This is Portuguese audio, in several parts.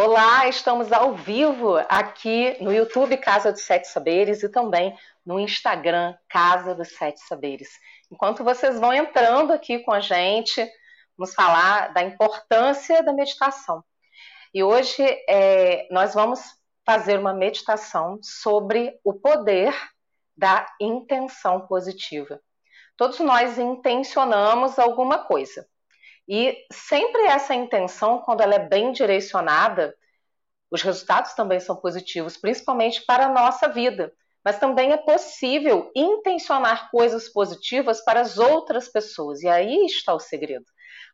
Olá, estamos ao vivo aqui no YouTube Casa dos Sete Saberes e também no Instagram Casa dos Sete Saberes. Enquanto vocês vão entrando aqui com a gente, vamos falar da importância da meditação. E hoje é, nós vamos fazer uma meditação sobre o poder da intenção positiva. Todos nós intencionamos alguma coisa. E sempre essa intenção, quando ela é bem direcionada, os resultados também são positivos, principalmente para a nossa vida. Mas também é possível intencionar coisas positivas para as outras pessoas. E aí está o segredo.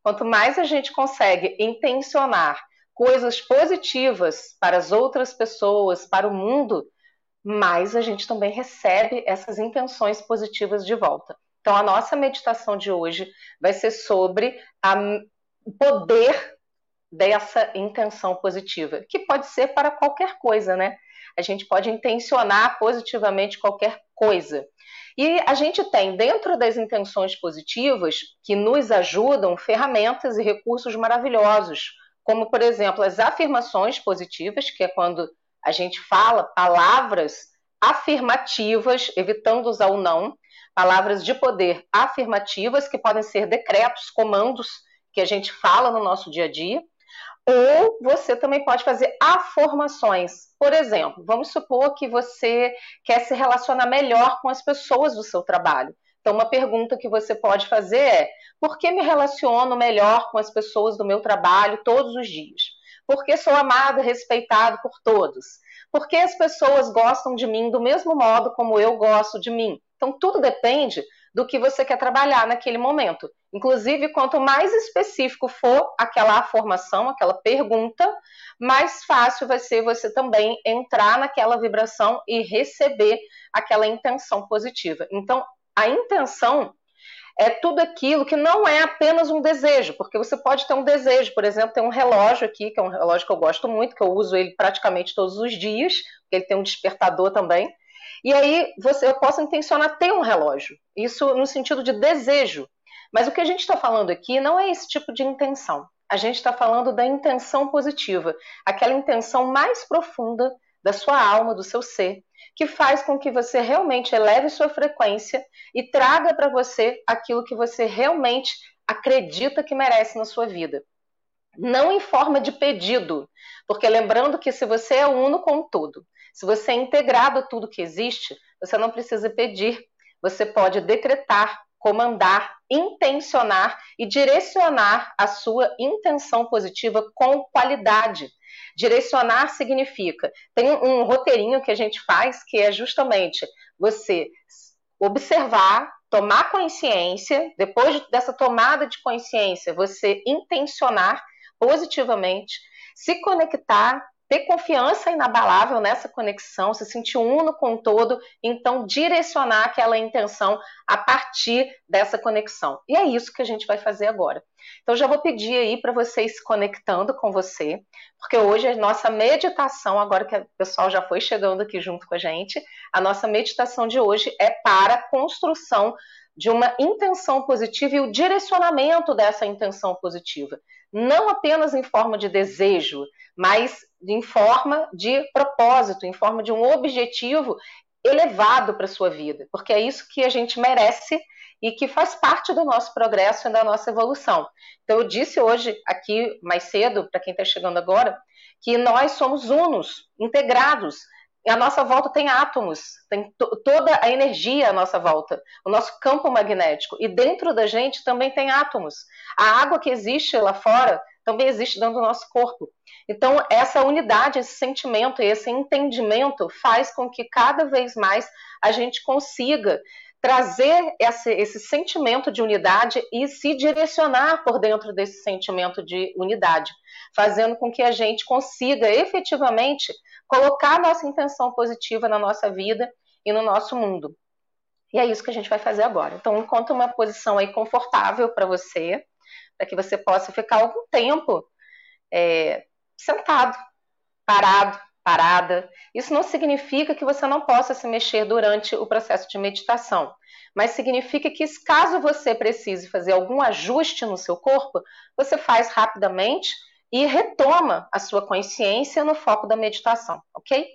Quanto mais a gente consegue intencionar coisas positivas para as outras pessoas, para o mundo, mais a gente também recebe essas intenções positivas de volta. Então, a nossa meditação de hoje vai ser sobre o poder dessa intenção positiva, que pode ser para qualquer coisa, né? A gente pode intencionar positivamente qualquer coisa. E a gente tem, dentro das intenções positivas, que nos ajudam, ferramentas e recursos maravilhosos, como, por exemplo, as afirmações positivas, que é quando a gente fala palavras afirmativas, evitando usar o não, palavras de poder afirmativas, que podem ser decretos, comandos que a gente fala no nosso dia a dia, ou você também pode fazer afirmações. Por exemplo, vamos supor que você quer se relacionar melhor com as pessoas do seu trabalho. Então, uma pergunta que você pode fazer é: por que me relaciono melhor com as pessoas do meu trabalho todos os dias? Porque sou amado respeitado por todos? Porque as pessoas gostam de mim do mesmo modo como eu gosto de mim? Então, tudo depende do que você quer trabalhar naquele momento. Inclusive, quanto mais específico for aquela formação, aquela pergunta, mais fácil vai ser você também entrar naquela vibração e receber aquela intenção positiva. Então, a intenção é tudo aquilo que não é apenas um desejo, porque você pode ter um desejo, por exemplo, tem um relógio aqui, que é um relógio que eu gosto muito, que eu uso ele praticamente todos os dias, porque ele tem um despertador também. E aí você, eu posso intencionar ter um relógio, isso no sentido de desejo. Mas o que a gente está falando aqui não é esse tipo de intenção. A gente está falando da intenção positiva, aquela intenção mais profunda da sua alma, do seu ser, que faz com que você realmente eleve sua frequência e traga para você aquilo que você realmente acredita que merece na sua vida. Não em forma de pedido, porque lembrando que se você é uno com tudo, se você é integrado a tudo que existe, você não precisa pedir, você pode decretar, comandar, intencionar e direcionar a sua intenção positiva com qualidade. Direcionar significa, tem um, roteirinho que a gente faz que é justamente você observar, tomar consciência, depois dessa tomada de consciência, você intencionar positivamente, se conectar ter confiança inabalável nessa conexão, se sentir uno com o todo, então direcionar aquela intenção a partir dessa conexão. E é isso que a gente vai fazer agora. Então já vou pedir aí para vocês se conectando com você, porque hoje a nossa meditação, agora que o pessoal já foi chegando aqui junto com a gente, a nossa meditação de hoje é para a construção de uma intenção positiva e o direcionamento dessa intenção positiva. Não apenas em forma de desejo, mas em forma de propósito, em forma de um objetivo elevado para a sua vida, porque é isso que a gente merece e que faz parte do nosso progresso e da nossa evolução. Então, eu disse hoje, aqui mais cedo, para quem está chegando agora, que nós somos unos, integrados. A nossa volta tem átomos, tem toda a energia à nossa volta, o nosso campo magnético. E dentro da gente também tem átomos. A água que existe lá fora também existe dentro do nosso corpo. Então, essa unidade, esse sentimento, esse entendimento faz com que cada vez mais a gente consiga trazer esse, esse, sentimento de unidade e se direcionar por dentro desse sentimento de unidade, fazendo com que a gente consiga efetivamente colocar nossa intenção positiva na nossa vida e no nosso mundo. E é isso que a gente vai fazer agora. Então, encontre uma posição aí confortável para você, para que você possa ficar algum tempo é, sentado, parado, parada. Isso não significa que você não possa se mexer durante o processo de meditação, mas significa que caso você precise fazer algum ajuste no seu corpo, você faz rapidamente e retoma a sua consciência no foco da meditação, ok?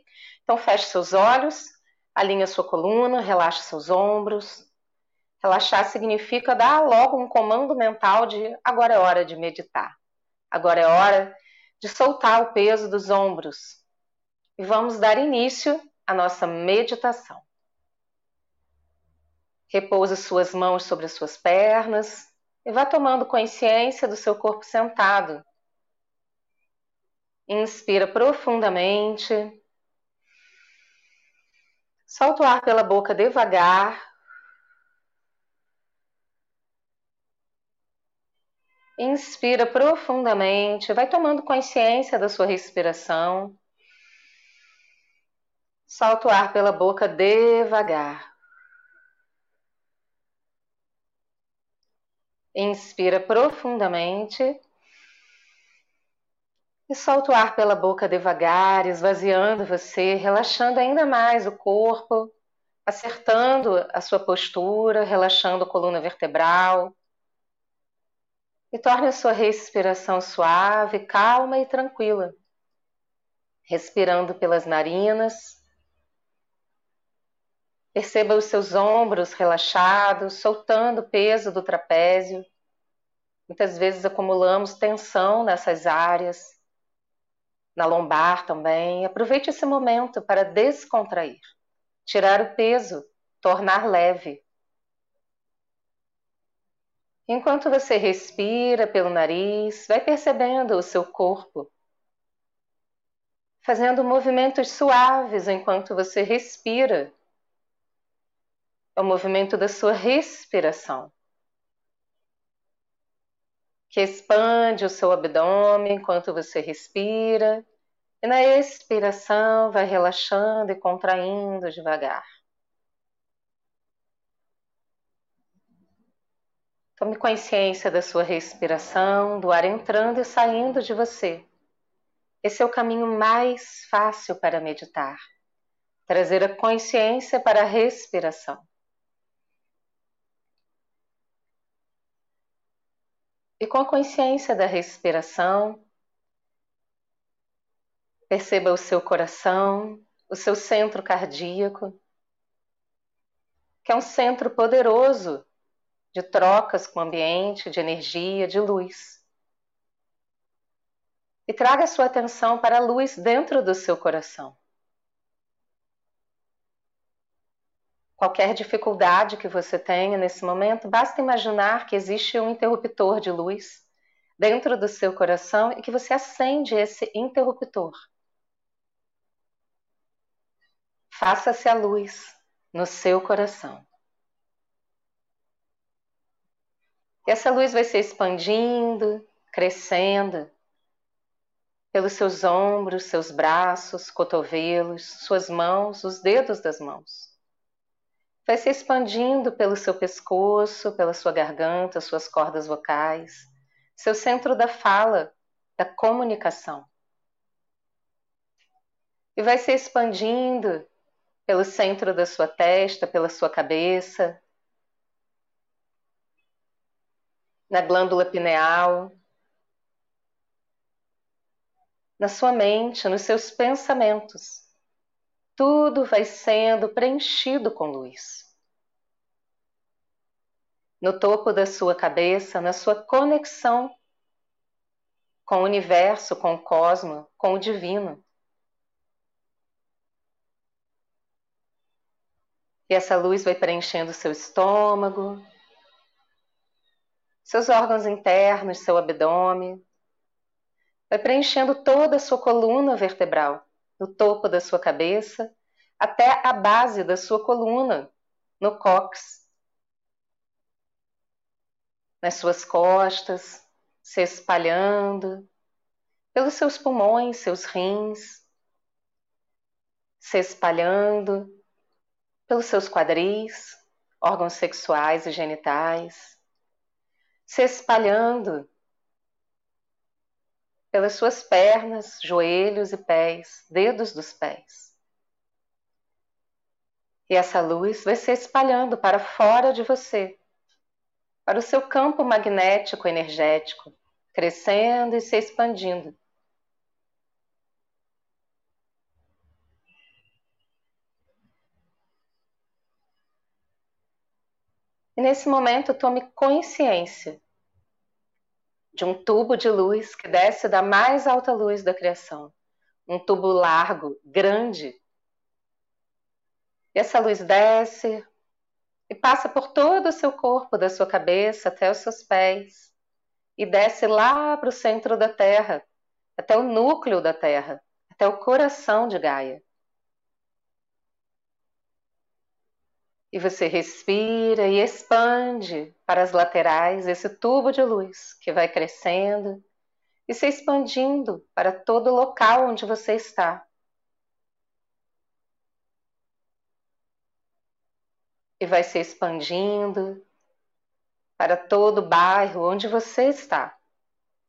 Então feche seus olhos, alinhe a sua coluna, relaxe seus ombros. Relaxar significa dar logo um comando mental de agora é hora de meditar. Agora é hora de soltar o peso dos ombros. E vamos dar início à nossa meditação. Repouse suas mãos sobre as suas pernas e vá tomando consciência do seu corpo sentado. Inspira profundamente. Solta o ar pela boca devagar. Inspira profundamente, vai tomando consciência da sua respiração. Solta o ar pela boca devagar. Inspira profundamente e solta o ar pela boca devagar, esvaziando você, relaxando ainda mais o corpo, acertando a sua postura, relaxando a coluna vertebral. E torne a sua respiração suave, calma e tranquila. Respirando pelas narinas Perceba os seus ombros relaxados, soltando o peso do trapézio. Muitas vezes acumulamos tensão nessas áreas, na lombar também. Aproveite esse momento para descontrair, tirar o peso, tornar leve. Enquanto você respira pelo nariz, vai percebendo o seu corpo, fazendo movimentos suaves enquanto você respira é o movimento da sua respiração, que expande o seu abdômen enquanto você respira, e na expiração vai relaxando e contraindo devagar. Tome consciência da sua respiração, do ar entrando e saindo de você. Esse é o caminho mais fácil para meditar. Trazer a consciência para a respiração. E com a consciência da respiração, perceba o seu coração, o seu centro cardíaco, que é um centro poderoso de trocas com o ambiente, de energia, de luz. E traga sua atenção para a luz dentro do seu coração. qualquer dificuldade que você tenha nesse momento, basta imaginar que existe um interruptor de luz dentro do seu coração e que você acende esse interruptor. Faça-se a luz no seu coração. E essa luz vai se expandindo, crescendo pelos seus ombros, seus braços, cotovelos, suas mãos, os dedos das mãos vai se expandindo pelo seu pescoço, pela sua garganta, suas cordas vocais, seu centro da fala, da comunicação. E vai se expandindo pelo centro da sua testa, pela sua cabeça, na glândula pineal, na sua mente, nos seus pensamentos tudo vai sendo preenchido com luz. No topo da sua cabeça, na sua conexão com o universo, com o cosmos, com o divino. E essa luz vai preenchendo seu estômago, seus órgãos internos, seu abdômen, vai preenchendo toda a sua coluna vertebral do topo da sua cabeça até a base da sua coluna, no cox, nas suas costas, se espalhando pelos seus pulmões, seus rins, se espalhando pelos seus quadris, órgãos sexuais e genitais, se espalhando pelas suas pernas, joelhos e pés, dedos dos pés. E essa luz vai se espalhando para fora de você, para o seu campo magnético energético, crescendo e se expandindo. E nesse momento, tome consciência de um tubo de luz que desce da mais alta luz da criação. Um tubo largo, grande. E essa luz desce e passa por todo o seu corpo, da sua cabeça até os seus pés, e desce lá para o centro da Terra, até o núcleo da Terra, até o coração de Gaia. E você respira e expande para as laterais esse tubo de luz que vai crescendo e se expandindo para todo o local onde você está. E vai se expandindo para todo o bairro onde você está,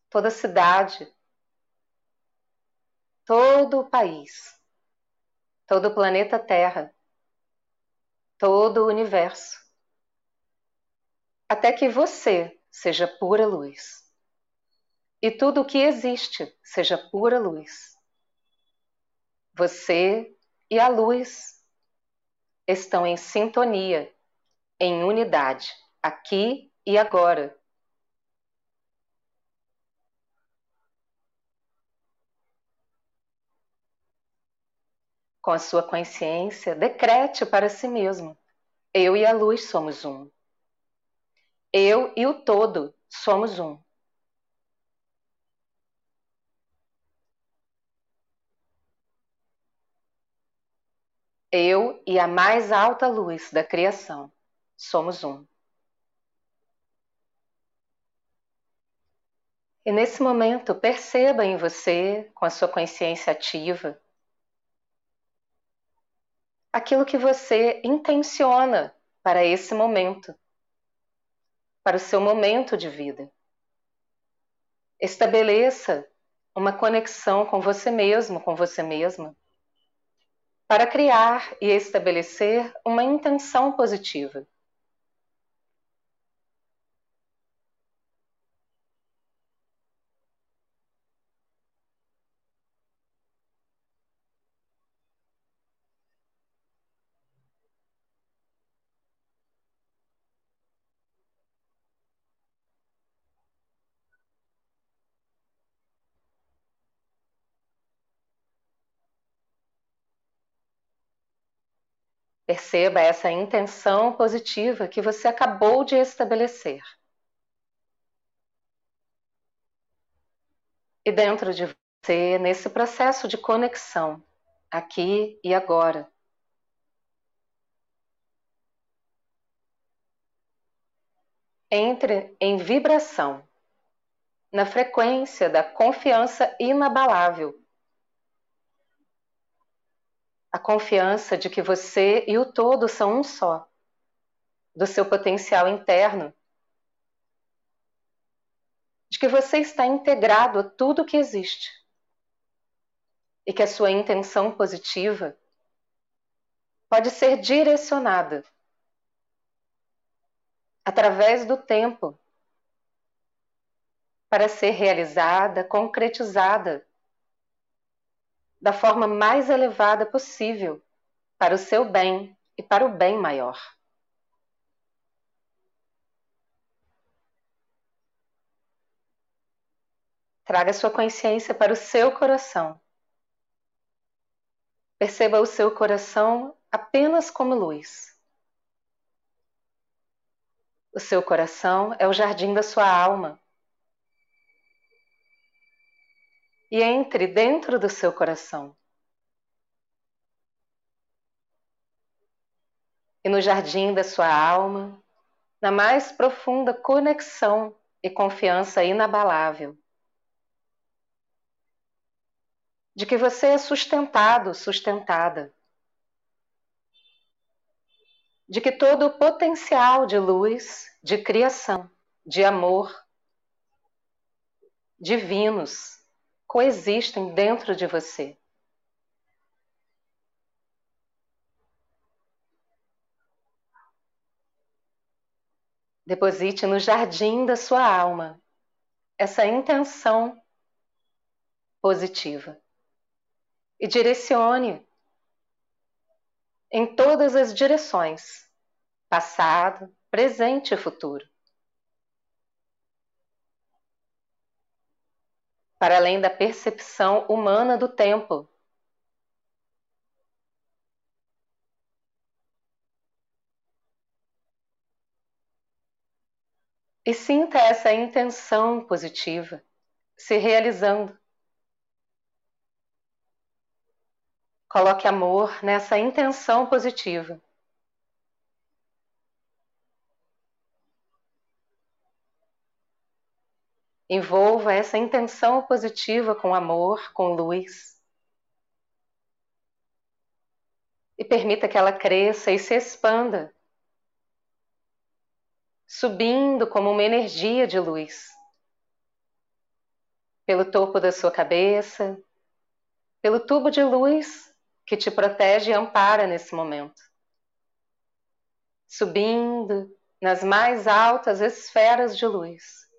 toda a cidade, todo o país, todo o planeta Terra todo o universo, até que você seja pura luz e tudo o que existe seja pura luz. Você e a luz estão em sintonia, em unidade, aqui e agora. Com a sua consciência, decrete para si mesmo: Eu e a luz somos um. Eu e o todo somos um. Eu e a mais alta luz da criação somos um. E nesse momento, perceba em você, com a sua consciência ativa, aquilo que você intenciona para esse momento, para o seu momento de vida. Estabeleça uma conexão com você mesmo, com você mesma, para criar e estabelecer uma intenção positiva. Perceba essa intenção positiva que você acabou de estabelecer. E dentro de você, nesse processo de conexão, aqui e agora, entre em vibração, na frequência da confiança inabalável a confiança de que você e o todo são um só, do seu potencial interno, de que você está integrado a tudo que existe. E que a sua intenção positiva pode ser direcionada através do tempo para ser realizada, concretizada da forma mais elevada possível, para o seu bem e para o bem maior. Traga sua consciência para o seu coração. Perceba o seu coração apenas como luz. O seu coração é o jardim da sua alma. E entre dentro do seu coração. E no jardim da sua alma, na mais profunda conexão e confiança inabalável, de que você é sustentado, sustentada, de que todo o potencial de luz, de criação, de amor, divinos, coexistem dentro de você. Deposite no jardim da sua alma essa intenção positiva e direcione em todas as direções passado, presente e futuro. Para além da percepção humana do tempo. E sinta essa intenção positiva se realizando. Coloque amor nessa intenção positiva. Envolva essa intenção positiva com amor, com luz. E permita que ela cresça e se expanda, subindo como uma energia de luz pelo topo da sua cabeça, pelo tubo de luz que te protege e ampara nesse momento. Subindo nas mais altas esferas de luz.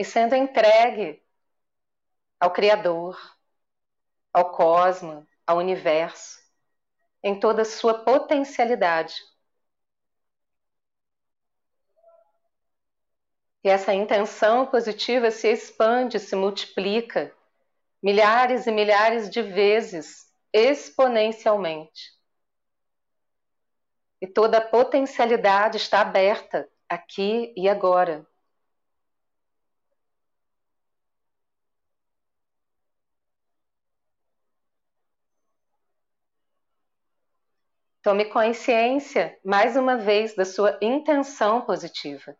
E sendo entregue ao Criador, ao cosmo, ao universo, em toda a sua potencialidade. E essa intenção positiva se expande, se multiplica milhares e milhares de vezes, exponencialmente. E toda a potencialidade está aberta aqui e agora. Tome consciência, mais uma vez, da sua intenção positiva.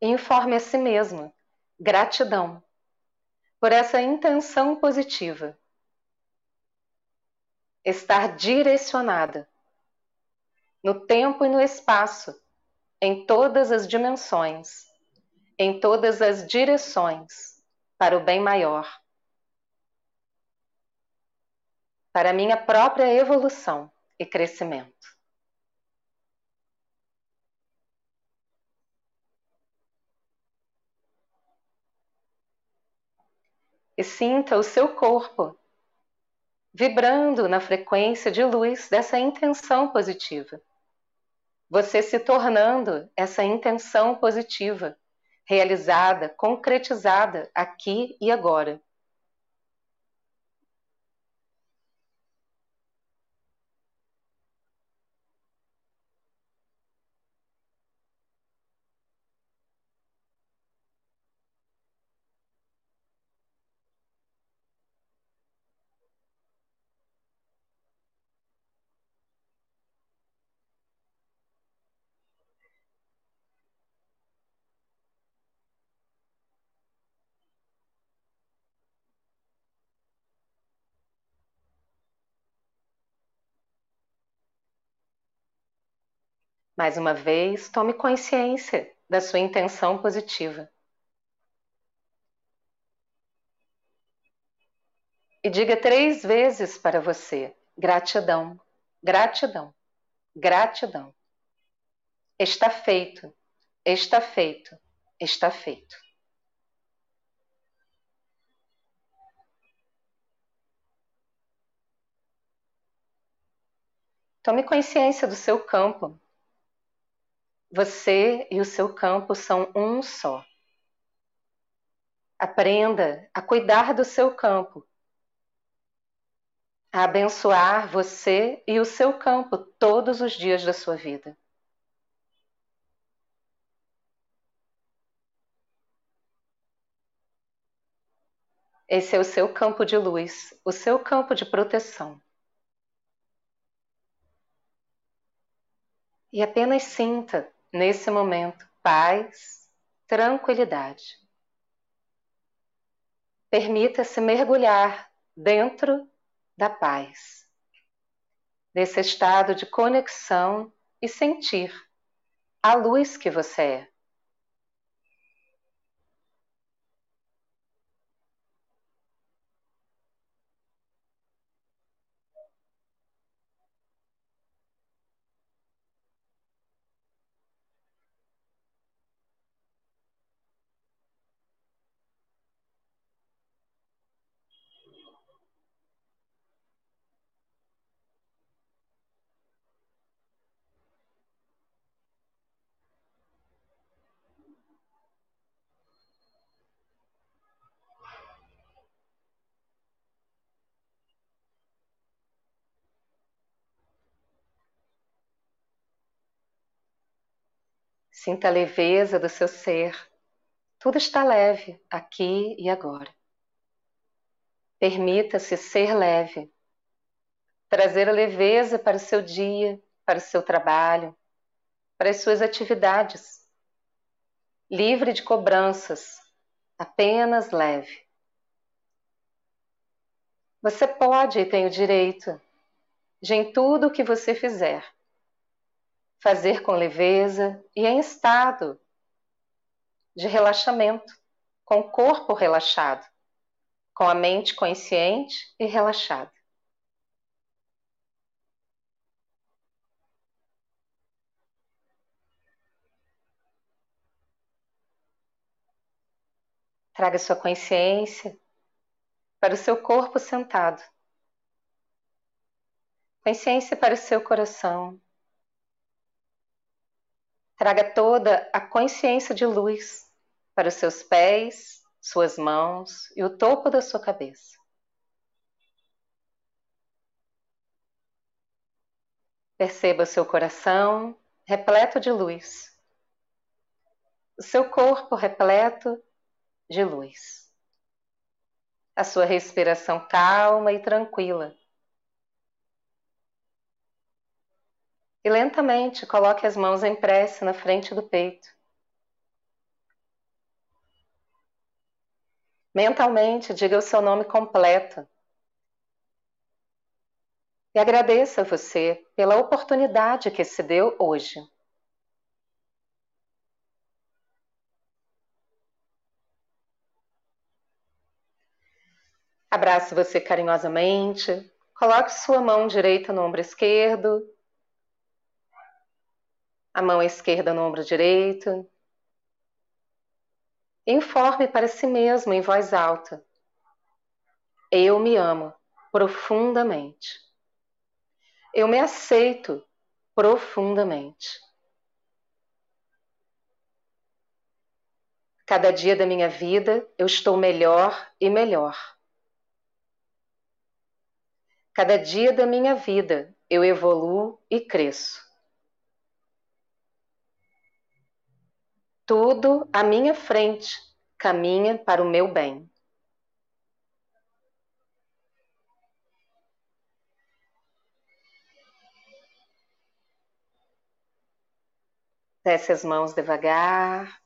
Informe a si mesmo gratidão por essa intenção positiva. Estar direcionada no tempo e no espaço, em todas as dimensões em todas as direções para o bem maior, para a minha própria evolução e crescimento. E sinta o seu corpo vibrando na frequência de luz dessa intenção positiva. Você se tornando essa intenção positiva realizada, concretizada aqui e agora. Mais uma vez, tome consciência da sua intenção positiva. E diga três vezes para você: gratidão, gratidão, gratidão. Está feito, está feito, está feito. Tome consciência do seu campo, você e o seu campo são um só. Aprenda a cuidar do seu campo, a abençoar você e o seu campo todos os dias da sua vida. Esse é o seu campo de luz, o seu campo de proteção. E apenas sinta nesse momento, paz, tranquilidade. Permita-se mergulhar dentro da paz, desse estado de conexão e sentir a luz que você é. Sinta a leveza do seu ser. Tudo está leve aqui e agora. Permita-se ser leve. Trazer a leveza para o seu dia, para o seu trabalho, para as suas atividades. Livre de cobranças, apenas leve. Você pode e tem o direito de, em tudo o que você fizer, fazer com leveza e em estado de relaxamento, com o corpo relaxado, com a mente consciente e relaxada. Traga sua consciência para o seu corpo sentado. Consciência para o seu coração. Traga toda a consciência de luz para os seus pés, suas mãos e o topo da sua cabeça. Perceba o seu coração repleto de luz, o seu corpo repleto de luz, a sua respiração calma e tranquila E lentamente coloque as mãos em prece na frente do peito. Mentalmente diga o seu nome completo. E agradeça a você pela oportunidade que se deu hoje. Abrace você carinhosamente. Coloque sua mão direita no ombro esquerdo a mão esquerda no ombro direito. Informe para si mesmo em voz alta: Eu me amo profundamente. Eu me aceito profundamente. Cada dia da minha vida eu estou melhor e melhor. Cada dia da minha vida eu evoluo e cresço. Tudo à minha frente caminha para o meu bem. Desce as mãos devagar.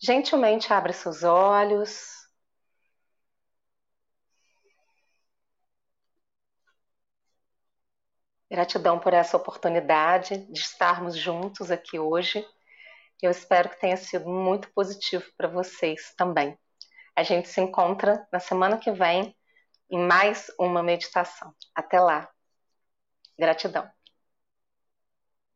Gentilmente abra seus olhos. Gratidão por essa oportunidade de estarmos juntos aqui hoje. Eu espero que tenha sido muito positivo para vocês também. A gente se encontra na semana que vem em mais uma meditação. Até lá. Gratidão.